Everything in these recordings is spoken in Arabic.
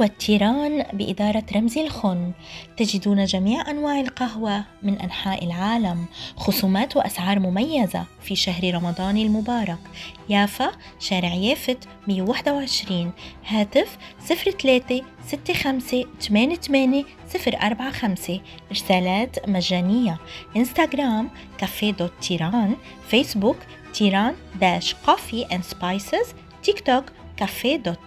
قهوة تيران بإدارة رمزي الخن. تجدون جميع أنواع القهوة من أنحاء العالم. خصومات وأسعار مميزة في شهر رمضان المبارك. يافا شارع يفت 121 هاتف 03 65 88 045 إرساليات مجانية. إنستغرام cafe dot تيران. فيسبوك تيران dash coffee and spices تيك توك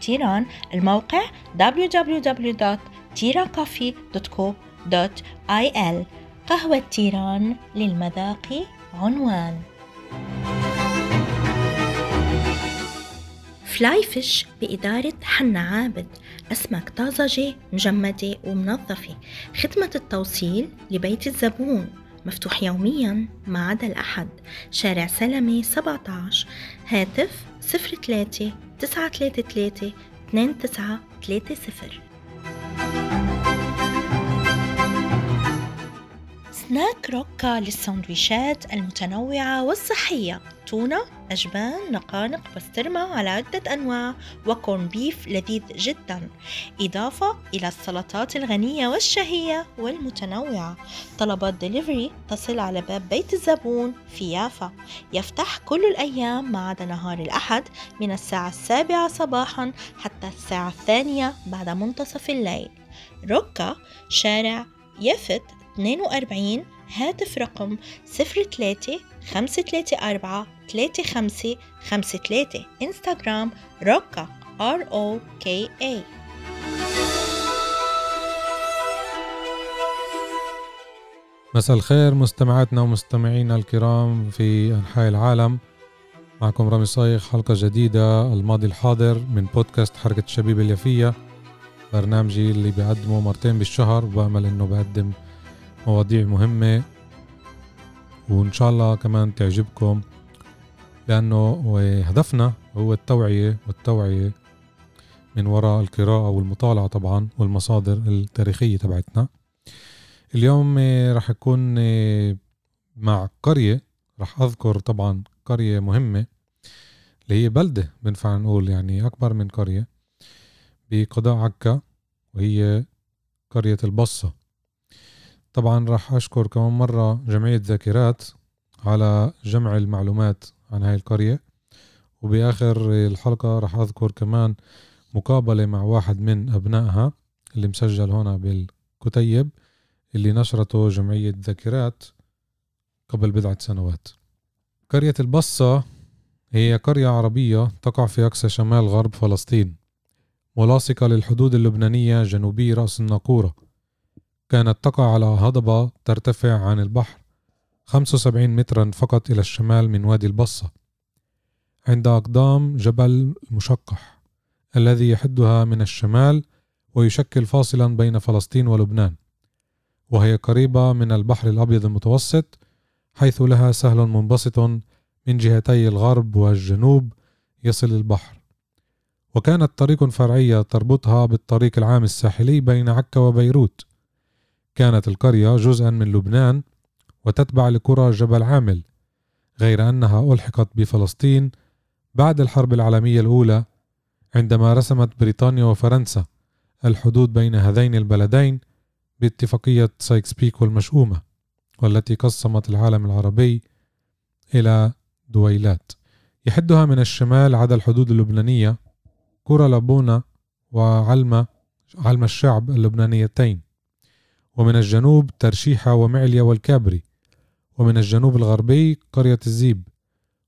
تيران الموقع www.tiracoffee.co.il قهوة تيران للمذاق عنوان. فلاي فيش بإدارة حنا عابد. أسماك طازجة مجمدة ومنظفة. خدمة التوصيل لبيت الزبون. مفتوح يوميا ما عدا الأحد. شارع سلمي 17 هاتف 03 933 2930 سناك روكا للسندويشات المتنوعة والصحية. تونة أجبان نقانق بسترمة على عدة أنواع وكورن بيف لذيذ جدا. إضافة إلى السلطات الغنية والشهية والمتنوعة. طلبات دليفري تصل على باب بيت الزبون في يافا يفتح كل الأيام ما عدا نهار الأحد من الساعة السابعة صباحا حتى الساعة الثانية بعد منتصف الليل. روكا شارع يفت 42 هاتف رقم 03 534 35 53 انستغرام روكا R O K A. مساء الخير مستمعاتنا ومستمعينا الكرام في أنحاء العالم. معكم رامي صايغ حلقة جديدة الماضي الحاضر من بودكاست حركة الشبيب اليافية برنامجي اللي بقدمه مرتين بالشهر وبأمل إنه بقدم مواضيع مهمة وإن شاء الله كمان تعجبكم لأنه هدفنا هو التوعية والتوعية من وراء القراءة والمطالعة طبعا والمصادر التاريخية تبعتنا. اليوم رح يكون مع قرية رح أذكر طبعا قرية مهمة اللي هي بلدة بنفع نقول يعني أكبر من قرية بقضاء عكا وهي قرية البصة. طبعا راح أشكر كمان مرة جمعية ذاكرات على جمع المعلومات عن هاي القرية. وبآخر الحلقة راح أذكر كمان مقابلة مع واحد من أبنائها اللي مسجل هنا بالكتيب اللي نشرته جمعية ذاكرات قبل بضعة سنوات. قرية البصة هي قرية عربية تقع في أقصى شمال غرب فلسطين ملاصقة للحدود اللبنانية جنوبي رأس الناقورة. كانت تقع على هضبة ترتفع عن البحر 75 مترا فقط إلى الشمال من وادي البصة عند أقدام جبل مشقح الذي يحدها من الشمال ويشكل فاصلا بين فلسطين ولبنان وهي قريبة من البحر الأبيض المتوسط حيث لها سهل منبسط من جهتي الغرب والجنوب يصل البحر. وكانت طريق فرعية تربطها بالطريق العام الساحلي بين عكا وبيروت كانت القرية جزءا من لبنان وتتبع لقرى جبل عامل غير أنها ألحقت بفلسطين بعد الحرب العالمية الأولى عندما رسمت بريطانيا وفرنسا الحدود بين هذين البلدين باتفاقية سايكس بيكو المشؤومة والتي قسمت العالم العربي إلى دويلات. يحدها من الشمال عدا الحدود اللبنانية قرى لبونة وعلمة علم الشعب اللبنانيتين. ومن الجنوب ترشيحة ومعلية والكابري ومن الجنوب الغربي قرية الزيب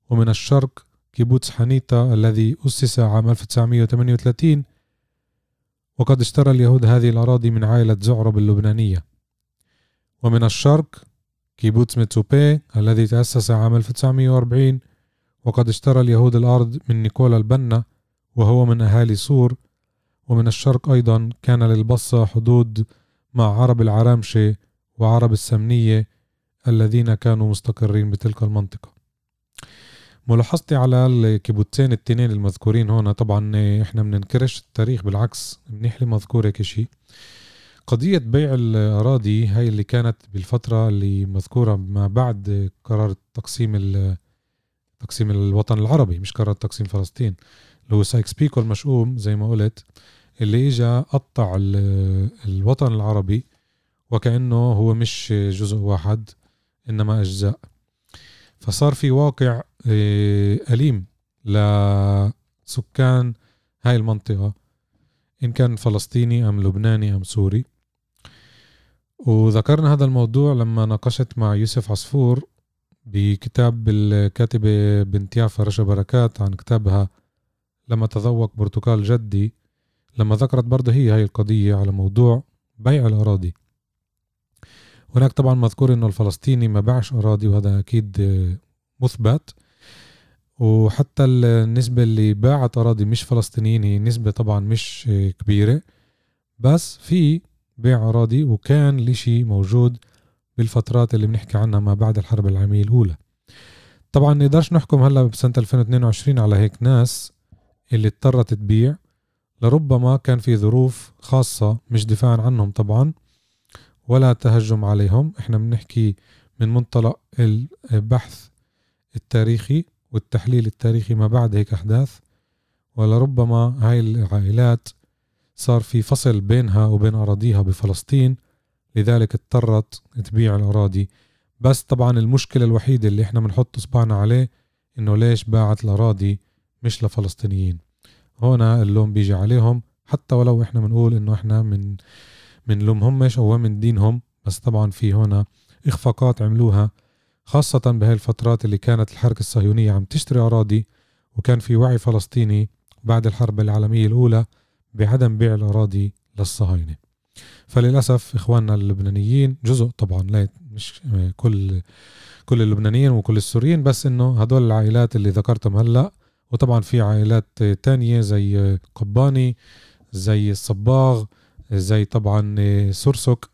ومن الشرق كيبوتس حنيطة الذي أسس عام 1938 وقد اشترى اليهود هذه الأراضي من عائلة زعرب اللبنانية. ومن الشرق كيبوتس ميتسوفا الذي تأسس عام 1940 وقد اشترى اليهود الأرض من نيكولا البنا وهو من أهالي صور. ومن الشرق أيضا كان للبصة حدود مع عرب العرامشة وعرب السمنية الذين كانوا مستقرين بتلك المنطقة. ملاحظتي على الكيبوتسين التنين المذكورين هنا طبعا إحنا بننكرش التاريخ بالعكس منيح لي مذكور هيك شيء قضية بيع الأراضي هاي اللي كانت بالفترة اللي مذكورة ما بعد قرار تقسيم تقسيم الوطن العربي مش قرار تقسيم فلسطين اللي هو سايكس بيكو المشؤوم زي ما قلت. اللي اجى قطع الوطن العربي وكأنه هو مش جزء واحد إنما أجزاء. فصار في واقع آه، أليم لسكان هاي المنطقة إن كان فلسطيني أم لبناني أم سوري. وذكرنا هذا الموضوع لما ناقشت مع يوسف عصفور بكتاب الكاتبة بنت يافا رشا بركات عن كتابها لما تذوق برتقال جدي. لما ذكرت برضه هي هاي القضية على موضوع بيع الأراضي. هناك طبعا مذكور إنه الفلسطيني ما باعش أراضي وهذا أكيد مثبت. وحتى النسبة اللي باعت أراضي مش فلسطينيين هي نسبة طبعا مش كبيرة. بس في بيع أراضي وكان لشي موجود بالفترات اللي بنحكي عنها ما بعد الحرب العالمية الأولى. طبعا نقدرش نحكم هلأ بسنة 2022 على هيك ناس اللي اضطرت تبيع. لربما كان في ظروف خاصة مش دفاعا عنهم طبعا ولا تهجم عليهم. إحنا بنحكي من منطلق البحث التاريخي والتحليل التاريخي ما بعد هيك أحداث. ولربما هاي العائلات صار في فصل بينها وبين أراضيها بفلسطين لذلك اضطرت تبيع الأراضي. بس طبعا المشكلة الوحيدة اللي إحنا بنحط إصبعنا عليه إنه ليش باعت الأراضي مش لفلسطينيين؟ هنا اللوم بيجي عليهم. حتى ولو إحنا بنقول إنه إحنا من من لومهمش أو من دينهم بس طبعا في هنا إخفاقات عملوها خاصة بهاي الفترات اللي كانت الحركة الصهيونية عم تشتري أراضي وكان في وعي فلسطيني بعد الحرب العالمية الأولى بعدم بيع الأراضي للصهاينة. فللأسف إخواننا اللبنانيين جزء طبعا لا مش كل كل اللبنانيين وكل السوريين بس إنه هدول العائلات اللي ذكرتهم هلأ وطبعا في عائلات تانية زي قباني زي الصباغ زي طبعا سرسك.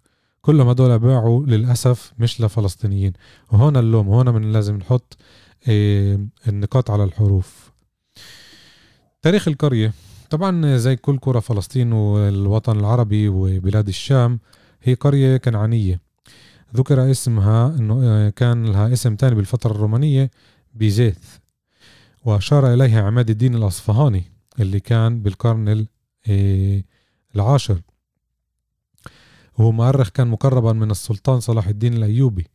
كلهم هدول باعوا للأسف مش لفلسطينيين. وهون اللوم هون من لازم نحط آه، النقاط على الحروف. تاريخ القرية. طبعا زي كل قرى فلسطين والوطن العربي وبلاد الشام هي قرية كنعانية. ذكر اسمها إنه آه، كان لها اسم تاني بالفترة الرومانية بيزيث. وأشار إليها عماد الدين الأصفهاني اللي كان بالقرن آه، العاشر. هو مؤرخ كان مقربا من السلطان صلاح الدين الأيوبي.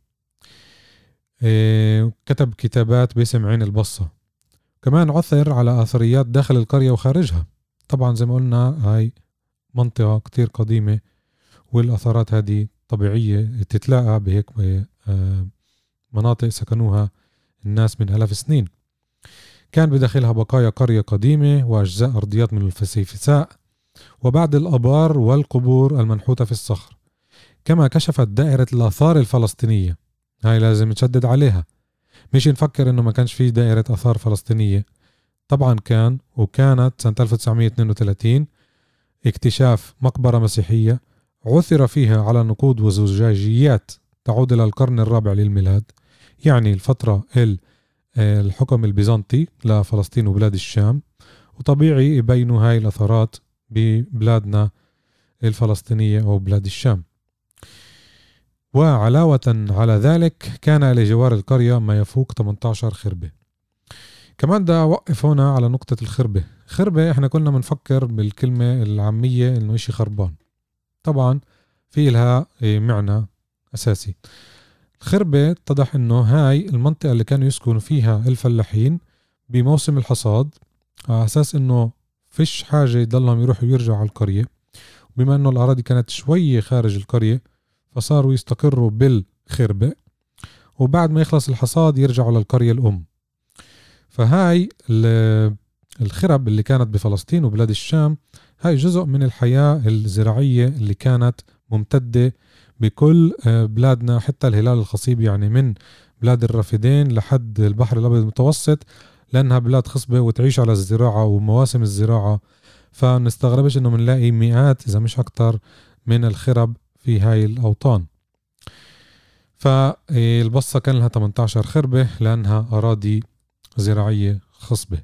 إيه، كتب كتابات باسم عين البصة. كمان عثر على أثريات داخل القرية وخارجها. طبعا زي ما قلنا هاي منطقة كتير قديمة والأثارات هذه طبيعية تتلاقى بهيك آه، مناطق سكنوها الناس من آلاف السنين. كان بداخلها بقايا قرية قديمة وأجزاء أرضيات من الفسيفساء وبعد الأبار والقبور المنحوتة في الصخر كما كشفت دائرة الآثار الفلسطينية. هاي لازم نشدد عليها. مش نفكر إنه ما كانش في دائرة آثار فلسطينية. طبعا كان وكانت سنة 1932 اكتشاف مقبرة مسيحية عثر فيها على نقود وزجاجيات تعود إلى القرن الرابع للميلاد يعني الفترة الحكم البيزنطي لفلسطين وبلاد الشام وطبيعي يبينوا هاي الأثارات ببلادنا الفلسطينية أو بلاد الشام. وعلاوة على ذلك كان لجوار القرية ما يفوق 18 خربة. كمان دا أوقف هنا على نقطة الخربة. خربة إحنا كنا بنفكر بالكلمة العامية إنه إشي خربان. طبعا في لها إيه، معنى أساسي. الخربة اتضح إنه هاي المنطقة اللي كانوا يسكنوا فيها الفلاحين بموسم الحصاد على أساس إنه فيش حاجة يضلهم يروحوا ويرجعوا على القرية. بما إنه الأراضي كانت شوية خارج القرية فصاروا يستقروا بالخربة وبعد ما يخلص الحصاد يرجعوا للقرية الأم. فهاي الخرب اللي كانت بفلسطين وبلاد الشام هاي جزء من الحياة الزراعية اللي كانت ممتدة بكل آه، بلادنا حتى الهلال الخصيب يعني من بلاد الرافدين لحد البحر الأبيض المتوسط لأنها بلاد خصبة وتعيش على الزراعة ومواسم الزراعة. فنستغربش إنه بنلاقي مئات إذا مش أكتر من الخرب في هاي الأوطان. فالبصة كان لها 18 خربة لأنها أراضي زراعية خصبة.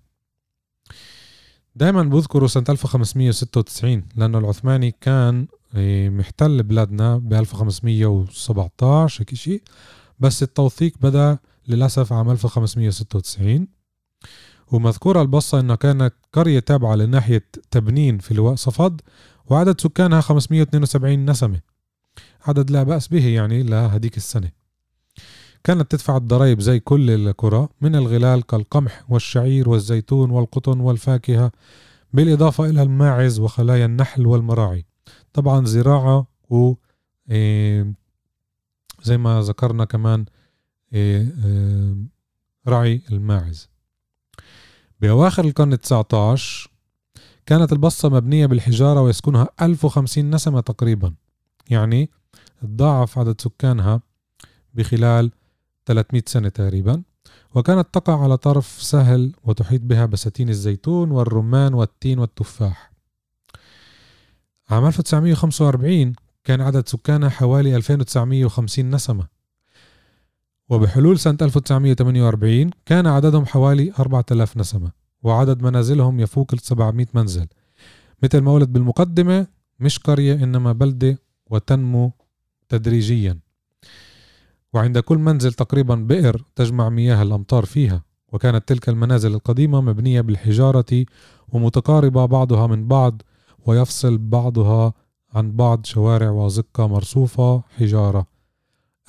دائما بذكروا سنة 1596 لأنه العثماني كان محتل بلادنا ب 1517 هيك شيء بس التوثيق بدأ للأسف عام 1596 ومذكورة البصة أنها كانت قرية تابعة لناحية تبنين في لواء صفد وعدد سكانها 572 نسمة. عدد لا بأس به يعني لهديك السنة. كانت تدفع الضرائب زي كل القرى من الغلال كالقمح والشعير والزيتون والقطن والفاكهة بالإضافة إلى الماعز وخلايا النحل والمراعي. طبعا زراعة و إيه، زي ما ذكرنا كمان إيه، إيه، رعي الماعز. بأواخر القرن ال19 كانت البصة مبنية بالحجارة ويسكنها 1050 نسمة تقريبا. يعني تضاعف عدد سكانها بخلال 300 سنة تقريبا وكانت تقع على طرف سهل وتحيط بها بساتين الزيتون والرمان والتين والتفاح. عام 1945 كان عدد سكانها حوالي 2950 نسمة. وبحلول سنة 1948 كان عددهم حوالي 4000 نسمة وعدد منازلهم يفوق ال 700 منزل. مثل ما قلت بالمقدمة مش قرية إنما بلدة وتنمو تدريجيا. وعند كل منزل تقريبا بئر تجمع مياه الأمطار فيها وكانت تلك المنازل القديمة مبنية بالحجارة ومتقاربة بعضها من بعض ويفصل بعضها عن بعض شوارع وازقة مرصوفة حجارة.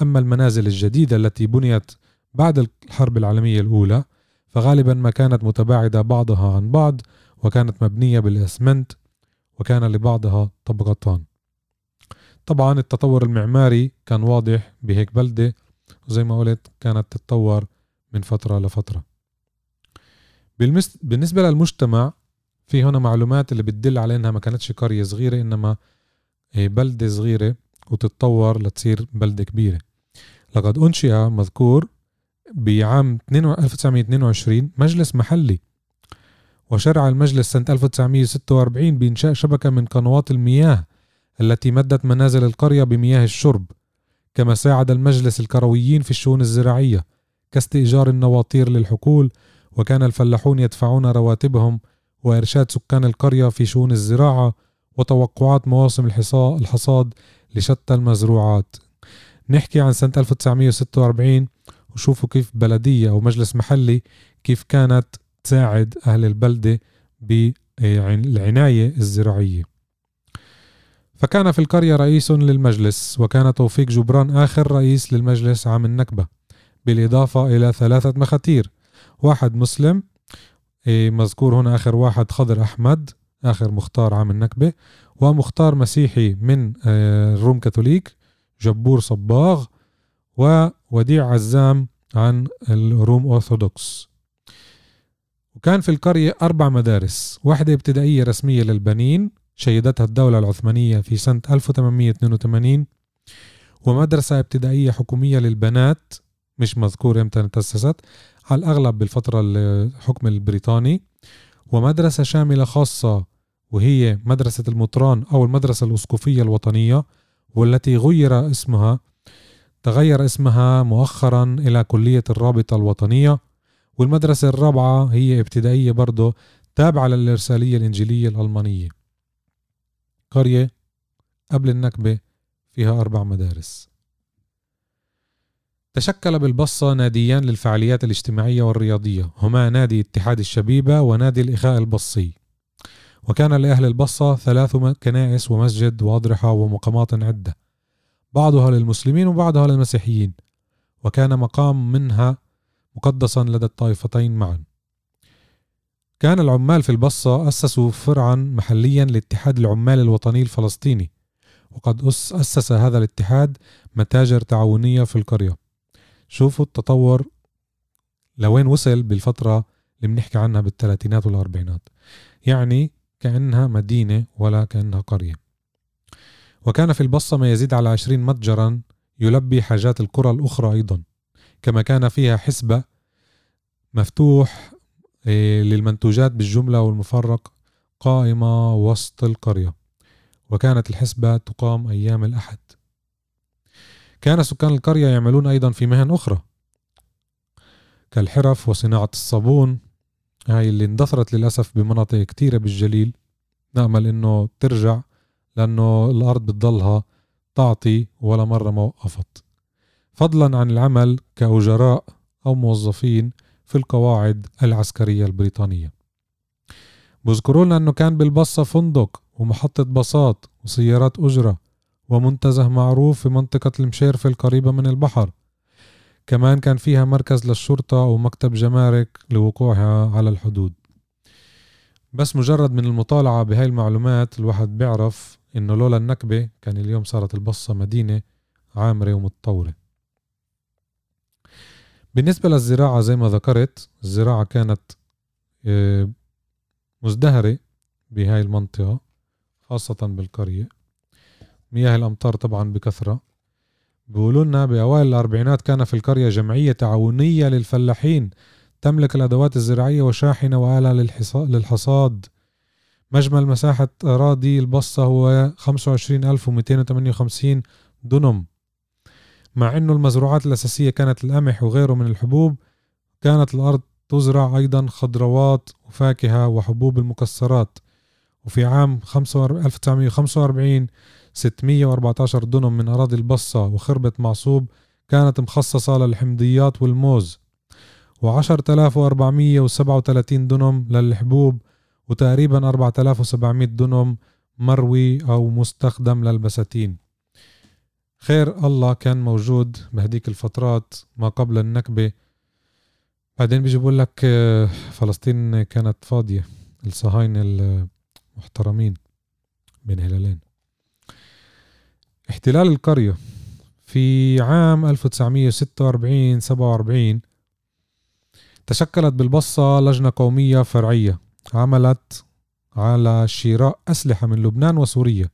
أما المنازل الجديدة التي بنيت بعد الحرب العالمية الأولى فغالبا ما كانت متباعدة بعضها عن بعض وكانت مبنية بالإسمنت وكان لبعضها طبقتان. طبعا التطور المعماري كان واضح بهيك بلدة وزي ما قلت كانت تتطور من فترة لفترة. بالنسبة للمجتمع في هنا معلومات اللي بتدل على إنها ما كانتش قرية صغيرة إنما بلدة صغيرة وتتطور لتصير بلدة كبيرة. لقد أنشئ مذكور بعام 1922 مجلس محلي وشرع المجلس سنة 1946 بإنشاء شبكة من قنوات المياه التي مدت منازل القرية بمياه الشرب كما ساعد المجلس الكرويين في الشؤون الزراعية كاستئجار النواطير للحقول وكان الفلاحون يدفعون رواتبهم وإرشاد سكان القرية في شؤون الزراعة وتوقعات مواسم الحصاد لشتى المزروعات. نحكي عن سنة 1946 وشوفوا كيف بلدية أو مجلس محلي كيف كانت تساعد أهل البلدة بالعناية الزراعية. فكان في القرية رئيس للمجلس وكان توفيق جبران آخر رئيس للمجلس عام النكبة بالإضافة إلى ثلاثة مخاتير واحد مسلم مذكور هنا آخر واحد خضر أحمد آخر مختار عام النكبة ومختار مسيحي من آه، الروم كاثوليك جبور صباغ ووديع عزام عن الروم أورثودوكس وكان في القرية أربع مدارس واحدة ابتدائية رسمية للبنين شيدتها الدولة العثمانية في سنة 1882 ومدرسة ابتدائية حكومية للبنات مش مذكور إمتى تأسست على الأغلب بالفترة الحكم البريطاني ومدرسة شاملة خاصة وهي مدرسة المطران أو المدرسة الأسقفية الوطنية والتي غير اسمها تغير اسمها مؤخرا إلى كلية الرابطة الوطنية. والمدرسة الرابعة هي ابتدائية برضه تابعة للإرسالية الإنجيلية الألمانية. قرية قبل النكبة فيها أربع مدارس. تشكل بالبصة ناديان للفعاليات الاجتماعية والرياضية. هما نادي اتحاد الشبيبة ونادي الإخاء البصي. وكان لأهل البصة ثلاث كنائس ومسجد وأضرحة ومقامات عدة. بعضها للمسلمين وبعضها للمسيحيين. وكان مقام منها مقدسا لدى الطائفتين معا. كان العمال في البصة أسسوا فرعا محليا لاتحاد العمال الوطني الفلسطيني. وقد أسس هذا الاتحاد متاجر تعاونية في القرية. شوفوا التطور. لوين وصل بالفترة اللي بنحكي عنها بالثلاثينات والأربعينات. يعني كأنها مدينة ولا كأنها قرية. وكان في البصة ما يزيد على عشرين متجرا يلبي حاجات القرى الأخرى أيضا. كما كان فيها حسبة مفتوح إيه، للمنتوجات بالجملة والمفرق قائمة وسط القرية. وكانت الحسبة تقام أيام الأحد. كان سكان القرية يعملون أيضا في مهن أخرى كالحرف وصناعة الصابون. هاي اللي اندثرت للأسف بمناطق كتيرة بالجليل. نأمل إنه ترجع لأنه الأرض بتضلها تعطي ولا مرة ما وقفت فضلا عن العمل كأجراء أو موظفين في القواعد العسكرية البريطانية. بذكروا لنا أنه كان بالبصة فندق ومحطة باصات وسيارات أجرة ومنتزه معروف في منطقة المشيرفة القريبة من البحر. كمان كان فيها مركز للشرطة ومكتب جمارك لوقوعها على الحدود. بس مجرد من المطالعة بهاي المعلومات الواحد بيعرف إنه لولا النكبة كان اليوم صارت البصة مدينة عامرة ومتطورة. بالنسبة للزراعة زي ما ذكرت الزراعة كانت آه، مزدهرة بهاي المنطقة خاصة بالقرية. مياه الأمطار طبعا بكثرة. بيقولوا لنا بأوائل الأربعينات كان في القرية جمعية تعاونية للفلاحين تملك الأدوات الزراعية وشاحنة وآلة للحصاد. مجمل مساحة أراضي البصة هو 25258 دنم مع أنه المزروعات الأساسية كانت القمح وغيره من الحبوب كانت الأرض تزرع أيضا خضروات وفاكهة وحبوب المكسرات. وفي عام 1945 614 دنم من أراضي البصة وخربة معصوب كانت مخصصة للحمضيات والموز. و10437 دنم للحبوب وتقريبا 4700 دنم مروي أو مستخدم للبساتين. خير الله كان موجود بهديك الفترات ما قبل النكبة. بعدين بيجي بقول لك آه، فلسطين كانت فاضية. الصهاينة المحترمين بين هلالين. احتلال القرية في عام 1946 47 تشكلت بالبصة لجنة قومية فرعية عملت على شراء أسلحة من لبنان وسوريا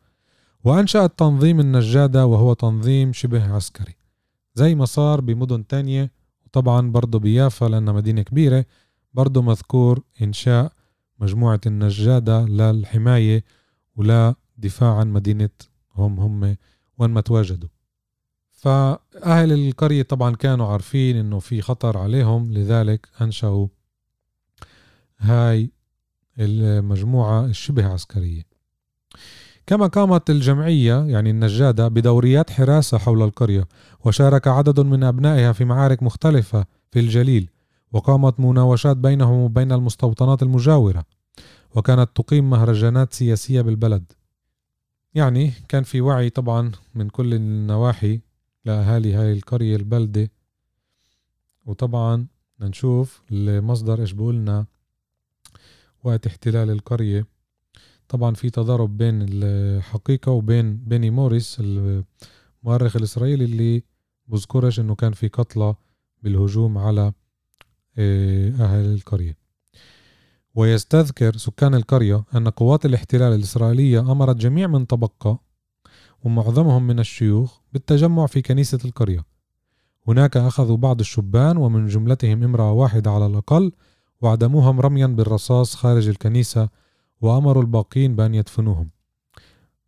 وأنشأت تنظيم النجادة وهو تنظيم شبه عسكري زي ما صار بمدن تانية. وطبعا برضه بيافا لأنها مدينة كبيرة برضه مذكور إنشاء مجموعة النجادة للحماية ولا دفاع عن مدينة هم هم وين ما تواجدوا. فأهل القرية طبعا كانوا عارفين إنه في خطر عليهم لذلك أنشأوا هاي المجموعة الشبه عسكرية. كما قامت الجمعية يعني النجادة بدوريات حراسة حول القرية وشارك عدد من أبنائها في معارك مختلفة في الجليل. وقامت مناوشات بينهم وبين المستوطنات المجاورة وكانت تقيم مهرجانات سياسية بالبلد. يعني كان في وعي طبعا من كل النواحي لأهالي هاي القرية البلدة. وطبعا نشوف المصدر إيش بقولنا وقت احتلال القرية. طبعا في تضارب بين الحقيقة وبين بيني موريس المؤرخ الإسرائيلي اللي بذكرش إنه كان في قتلى بالهجوم على أهل القرية. ويستذكر سكان القرية أن قوات الاحتلال الإسرائيلية أمرت جميع من تبقى ومعظمهم من الشيوخ بالتجمع في كنيسة القرية. هناك أخذوا بعض الشبان ومن جملتهم امرأة واحدة على الأقل وعدموهم رميا بالرصاص خارج الكنيسة وأمروا الباقين بأن يدفنوهم.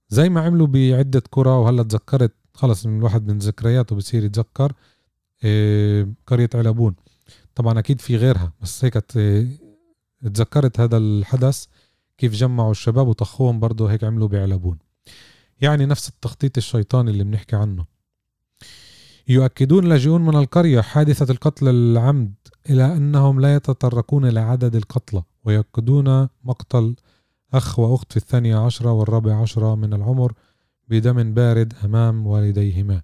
زي ما عملوا بعدة قرى وهلأ تذكرت خلص من الواحد من ذكرياته بصير يتذكر إيه قرية علبون طبعا أكيد في غيرها بس هيك تذكرت هذا الحدث كيف جمعوا الشباب وطخوهم برضه هيك عملوا بعلبون يعني نفس التخطيط الشيطاني اللي بنحكي عنه. يؤكدون لاجئون من القرية حادثة القتل العمد إلى أنهم لا يتطرقون إلى عدد القتلى ويؤكدون مقتل أخ وأخت في الثانية عشرة والرابع عشرة من العمر بدم بارد أمام والديهما.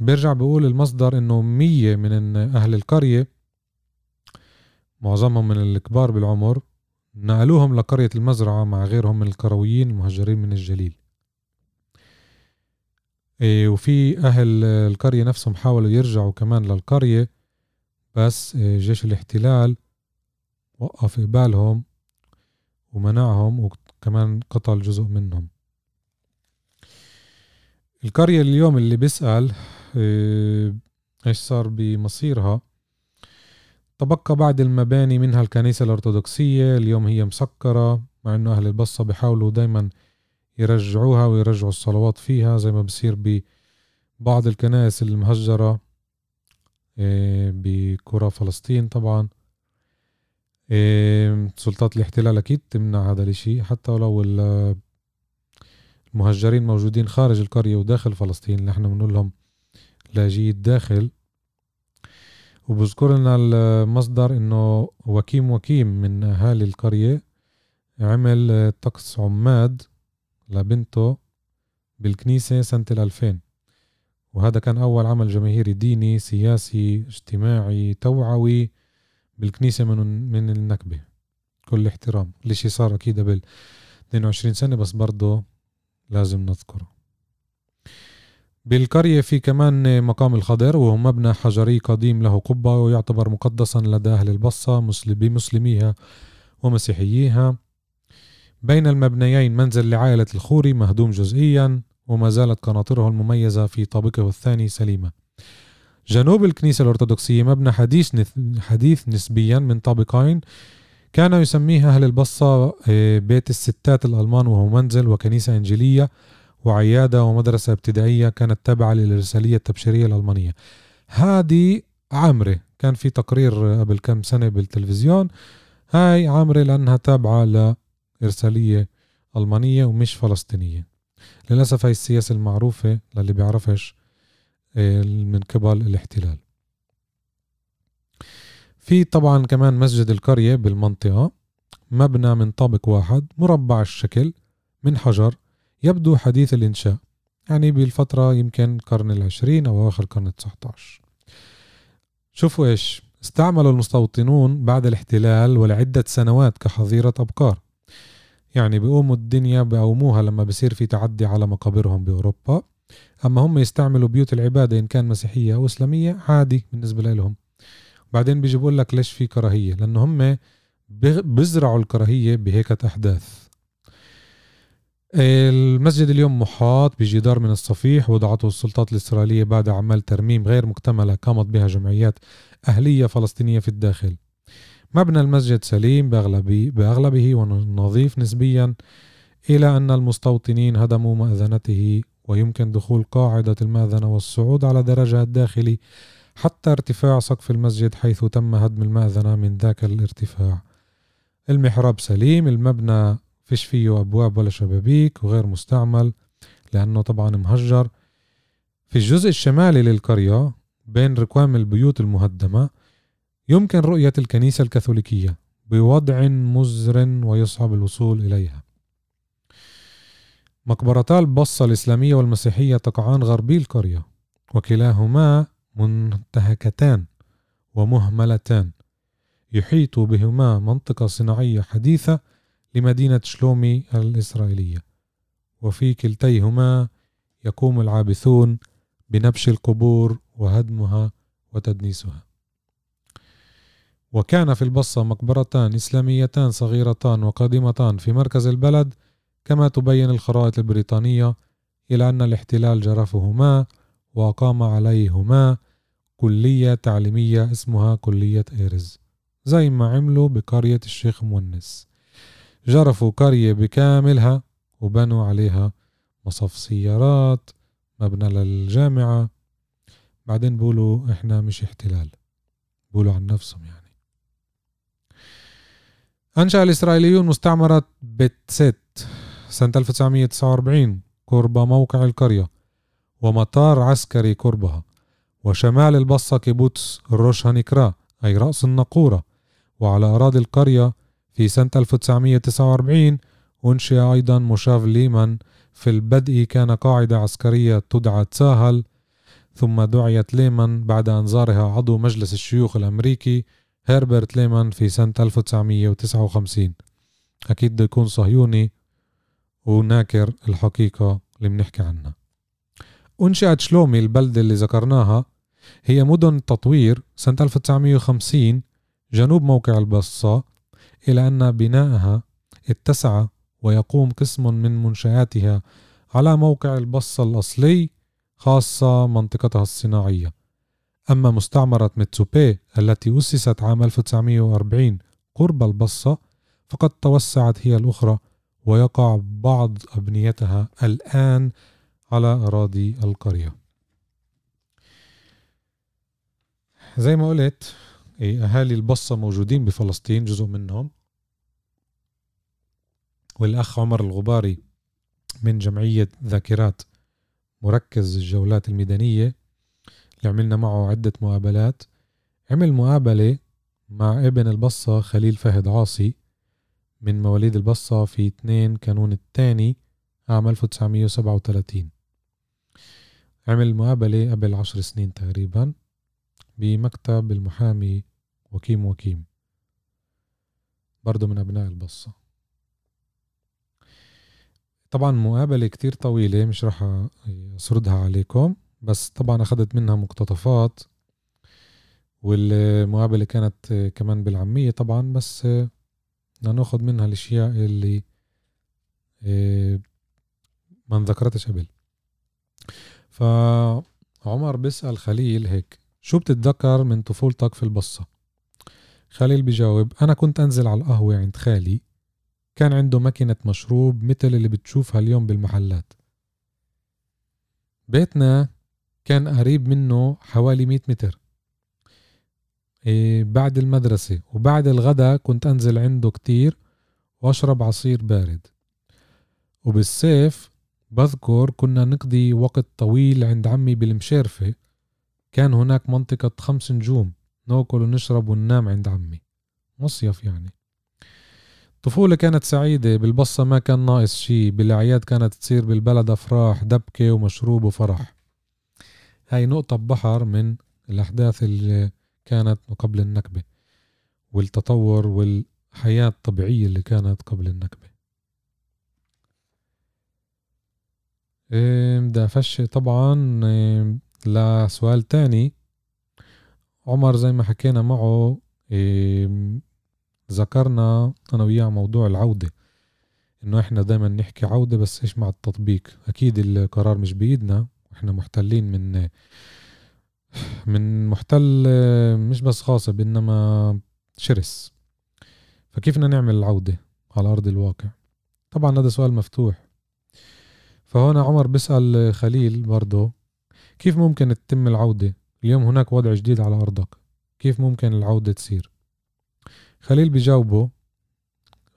بيرجع بيقول المصدر إنه مية من أهل القرية معظمهم من الكبار بالعمر نقلوهم لقرية المزرعة مع غيرهم من القرويين المهجرين من الجليل. إيه وفي أهل القرية نفسهم حاولوا يرجعوا كمان للقرية بس إيه جيش الاحتلال وقف قبالهم ومنعهم وكمان قتل جزء منهم. القرية اليوم اللي بيسأل إيش صار بمصيرها؟ تبقى بعد المباني منها الكنيسة الأرثوذكسية اليوم هي مسكرة مع إنه أهل البصة بيحاولوا دايما يرجعوها ويرجعوا الصلوات فيها زي ما بصير ببعض الكنائس المهجرة آه، بكرة فلسطين طبعا. آه، سلطات الاحتلال أكيد تمنع هذا الشيء حتى ولو المهجرين موجودين خارج القرية وداخل فلسطين إحنا بنقول لهم لاجئي الداخل. وبذكر لنا المصدر إنه وكيم وكيم من أهالي القرية عمل طقس عماد لبنته بالكنيسة سنة الألفين. وهذا كان أول عمل جماهيري ديني سياسي اجتماعي توعوي بالكنيسة من من النكبة. كل احترام. الإشي صار أكيد قبل 22 سنة بس برضه لازم نذكره. بالقرية في كمان مقام الخضر وهو مبنى حجري قديم له قبة ويعتبر مقدسا لدى أهل البصة بمسلميها ومسيحييها. بين المبنيين منزل لعائلة الخوري مهدوم جزئيا وما زالت قناطره المميزة في طابقه الثاني سليمة. جنوب الكنيسة الأرثوذكسية مبنى حديث حديث نسبيا من طابقين. كان يسميها أهل البصة آه، بيت الستات الألمان وهو منزل وكنيسة إنجيلية. وعيادة ومدرسة ابتدائية كانت تابعة للإرسالية التبشيرية الألمانية. هذه عامرة كان في تقرير قبل كم سنة بالتلفزيون. هاي عامرة لأنها تابعة لإرسالية ألمانية ومش فلسطينية. للأسف هاي السياسة المعروفة للي بيعرفش آه، من قبل الاحتلال. في طبعا كمان مسجد القرية بالمنطقة مبنى من طابق واحد مربع الشكل من حجر يبدو حديث الإنشاء يعني بالفترة يمكن القرن العشرين أو آخر القرن التسعة عشر شوفوا إيش استعملوا المستوطنون بعد الاحتلال ولعدة سنوات كحظيرة أبقار. يعني بيقوموا الدنيا بقوموها لما بصير في تعدي على مقابرهم بأوروبا. أما هم يستعملوا بيوت العبادة إن كان مسيحية أو إسلامية عادي بالنسبة لهم. بعدين بيجي بقول لك ليش في كراهية؟ لأنه هم بزرعوا الكراهية بهيك أحداث. المسجد اليوم محاط بجدار من الصفيح وضعته السلطات الإسرائيلية بعد أعمال ترميم غير مكتملة قامت بها جمعيات أهلية فلسطينية في الداخل. مبنى المسجد سليم بأغلبه, بأغلبه ونظيف نسبيا إلى أن المستوطنين هدموا مأذنته ويمكن دخول قاعدة المأذنة والصعود على درجها الداخلي حتى ارتفاع سقف المسجد حيث تم هدم المأذنة من ذاك الارتفاع. المحراب سليم المبنى فيش فيه أبواب ولا شبابيك وغير مستعمل لأنه طبعا مهجر. في الجزء الشمالي للقرية بين ركوام البيوت المهدمة يمكن رؤية الكنيسة الكاثوليكية بوضع مزر ويصعب الوصول إليها. مقبرتا البصة الإسلامية والمسيحية تقعان غربي القرية وكلاهما منتهكتان ومهملتان. يحيط بهما منطقة صناعية حديثة لمدينة شلومي الإسرائيلية. وفي كلتيهما يقوم العابثون بنبش القبور وهدمها وتدنيسها. وكان في البصة مقبرتان إسلاميتان صغيرتان وقادمتان في مركز البلد كما تبين الخرائط البريطانية إلى أن الاحتلال جرفهما وأقام عليهما كلية تعليمية اسمها كلية إيرز زي ما عملوا بقرية الشيخ مونس. جرفوا قرية بكاملها وبنوا عليها مصف سيارات مبنى للجامعة. بعدين بقولوا إحنا مش احتلال بقولوا عن نفسهم يعني. أنشأ الإسرائيليون مستعمرة بيت ست سنة 1949 قرب موقع القرية ومطار عسكري قربها وشمال البصة كيبوتس الروش هنكرا أي رأس النقورة وعلى أراضي القرية في سنة 1949 أنشئ أيضا مشاف ليمان في البدء. كان قاعدة عسكرية تدعى تساهل ثم دعيت ليمان بعد أن زارها عضو مجلس الشيوخ الأمريكي هربرت ليمان في سنة 1959 أكيد بده يكون صهيوني وناكر الحقيقة اللي بنحكي عنها. أنشئت شلومي البلدة اللي ذكرناها. هي مدن تطوير. سنة 1950 جنوب موقع البصة. إلى أن بناءها اتسع ويقوم قسم من منشآتها على موقع البصة الأصلي خاصة منطقتها الصناعية. أما مستعمرة ميتسوبي التي أسست عام 1940 قرب البصة فقد توسعت هي الأخرى ويقع بعض أبنيتها الآن على أراضي القرية. زي ما قلت أهالي البصة موجودين بفلسطين جزء منهم. والأخ عمر الغباري من جمعية ذاكرات مركز الجولات الميدانية اللي عملنا معه عدة مقابلات. عمل مقابلة مع ابن البصة خليل فهد عاصي من مواليد البصة في 2 كانون الثاني عام 1937 عمل مقابلة قبل عشر سنين تقريبا. بمكتب المحامي وكيم وكيم. برضه من أبناء البصة. طبعا مقابلة كتير طويلة مش رح أسردها عليكم بس طبعا أخذت منها مقتطفات والمقابلة كانت كمان بالعامية طبعا بس ناخد منها الأشياء اللي آه، ما انذكرتش قبل. فعمر بيسأل خليل هيك شو بتتذكر من طفولتك في البصة؟ خليل بيجاوب أنا كنت أنزل على القهوة عند خالي. كان عنده ماكينة مشروب مثل اللي بتشوفها اليوم بالمحلات. بيتنا كان قريب منه حوالي 100 متر. إيه بعد المدرسة وبعد الغداء كنت أنزل عنده كتير وأشرب عصير بارد. وبالصيف بذكر كنا نقضي وقت طويل عند عمي بالمشارفة كان هناك منطقة خمس نجوم نأكل ونشرب وننام عند عمي. مصيف يعني. الطفولة كانت سعيدة بالبصة ما كان ناقص شي بالأعياد كانت تصير بالبلد أفراح دبكة ومشروب وفرح. هاي نقطة بحر من الأحداث اللي كانت قبل النكبة والتطور والحياة الطبيعية اللي كانت قبل النكبة. إيه، بدي أفش طبعا إيه، لسؤال تاني. عمر زي ما حكينا معه إيه، ذكرنا أنا وياه موضوع العودة. إنه إحنا دايما نحكي عودة بس إيش مع التطبيق؟ أكيد القرار مش بإيدنا. إحنا محتلين من من محتل مش بس غاصب إنما شرس. فكيف بدنا نعمل العودة على أرض الواقع؟ طبعا هذا سؤال مفتوح. فهنا عمر بيسأل خليل برضه كيف ممكن تتم العودة؟ اليوم هناك وضع جديد على أرضك. كيف ممكن العودة تصير؟ خليل بيجاوبه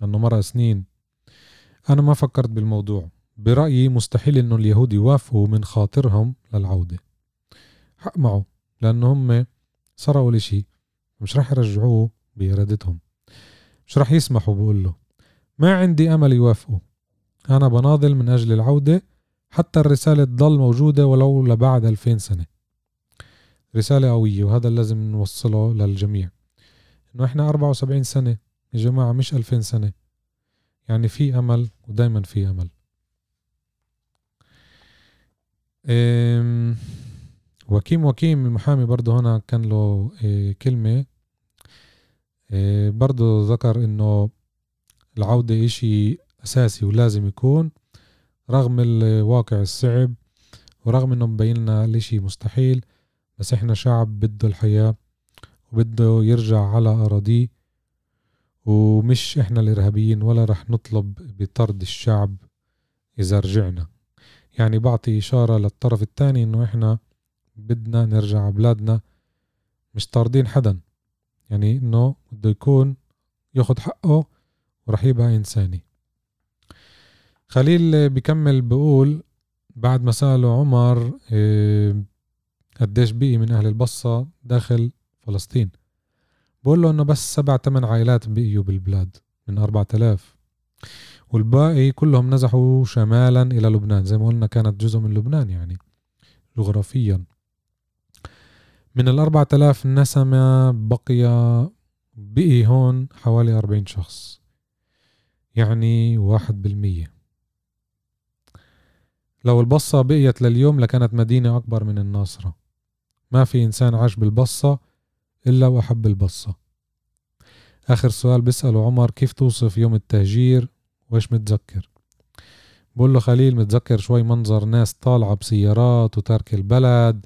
أنه مرة سنين أنا ما فكرت بالموضوع. برأيي مستحيل أنه اليهود يوافقوا من خاطرهم للعودة. حق معه لأنه هم سرقوا الإشي مش راح يرجعوه بإرادتهم. مش راح يسمحوا بقول له. ما عندي أمل يوافقوا. أنا بناضل من أجل العودة حتى الرسالة تضل موجودة ولو لبعد ألفين سنة. رسالة قوية وهذا لازم نوصله للجميع. إنه إحنا أربعة وسبعين سنة يا جماعة مش ألفين سنة. يعني في أمل ودايما في أمل. وكيم وكيم المحامي برضه هنا كان له إيه، كلمة. إيه، برضه ذكر إنه العودة إشي أساسي ولازم يكون. رغم الواقع الصعب ورغم إنه مبين لنا الإشي مستحيل بس إحنا شعب بده الحياة وبده يرجع على أراضيه ومش إحنا الإرهابيين ولا رح نطلب بطرد الشعب إذا رجعنا. يعني بعطي إشارة للطرف الثاني إنه إحنا بدنا نرجع بلادنا مش طاردين حدا. يعني إنه بده يكون ياخد حقه ورح يبقى إنساني. خليل بكمل بقول بعد ما سأله عمر إيه قديش بقي من أهل البصة داخل فلسطين؟ بقول له إنه بس سبع تمن عائلات بقيوا بالبلاد من أربعة آلاف. والباقي كلهم نزحوا شمالا إلى لبنان زي ما قلنا كانت جزء من لبنان يعني جغرافيا. من الأربعة آلاف نسمة بقي بقي هون حوالي أربعين شخص يعني واحد بالمية. لو البصة بقيت لليوم لكانت مدينة أكبر من الناصرة. ما في إنسان عاش بالبصة إلا وأحب البصة. آخر سؤال بيسأله عمر كيف توصف يوم التهجير؟ وإيش متذكر؟ بقول له خليل متذكر شوي منظر ناس طالعة بسيارات وترك البلد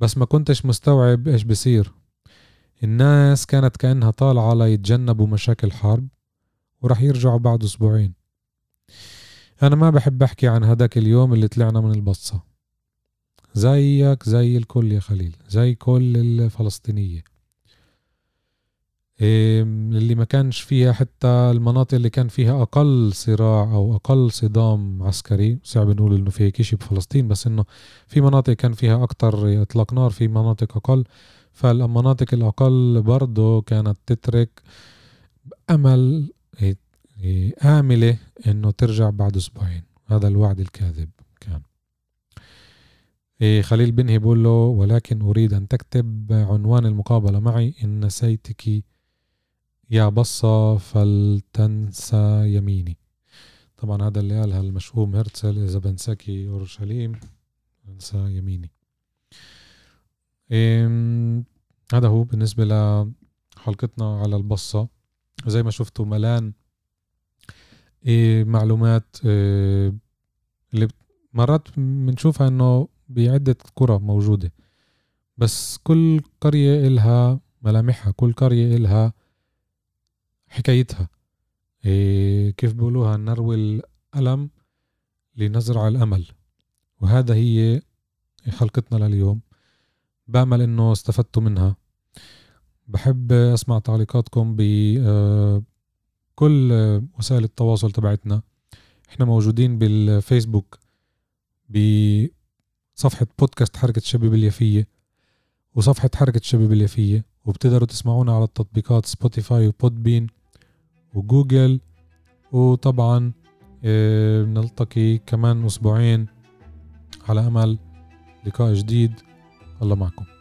بس ما كنتش مستوعب إيش بصير الناس كانت كأنها طالعة ليتجنبوا مشاكل حرب ورح يرجعوا بعد أسبوعين. أنا ما بحب أحكي عن هداك اليوم اللي طلعنا من البصة. زيك زي الكل يا خليل زي كل الفلسطينية. اللي ما كانش فيها حتى المناطق اللي كان فيها أقل صراع أو أقل صدام عسكري. صعب نقول إنه في هيك شيء بفلسطين بس إنه في مناطق كان فيها أكتر إطلاق نار في مناطق أقل. فالمناطق الأقل برضه كانت تترك أمل آملة إنه ترجع بعد أسبوعين. هذا الوعد الكاذب كان. خليل بنهي بقول له ولكن أريد أن تكتب عنوان المقابلة معي. إن نسيتك يا بصة فلتنسى يميني. طبعا هذا اللي قالها المشؤوم هرتزل إذا بنساكي أورشليم انسى يميني. هذا هو بالنسبة لحلقتنا على البصة. زي ما شفتوا ملان إيه معلومات إيه اللي مرات بنشوفها إنه بعدة قرى موجودة بس كل قرية إلها ملامحها كل قرية إلها حكايتها. إيه كيف بيقولوها؟ نروي الألم لنزرع الأمل. وهذا هي حلقتنا لليوم. بأمل إنه استفدتوا منها. بحب أسمع تعليقاتكم بكل آه، وسائل التواصل تبعتنا. إحنا موجودين بالفيسبوك بصفحة بودكاست حركة الشباب اليافية وصفحة حركة الشباب اليافية وبتقدروا تسمعونا على التطبيقات سبوتيفاي وبودبين وجوجل وطبعا آه، نلتقي كمان أسبوعين على أمل لقاء جديد. الله معكم.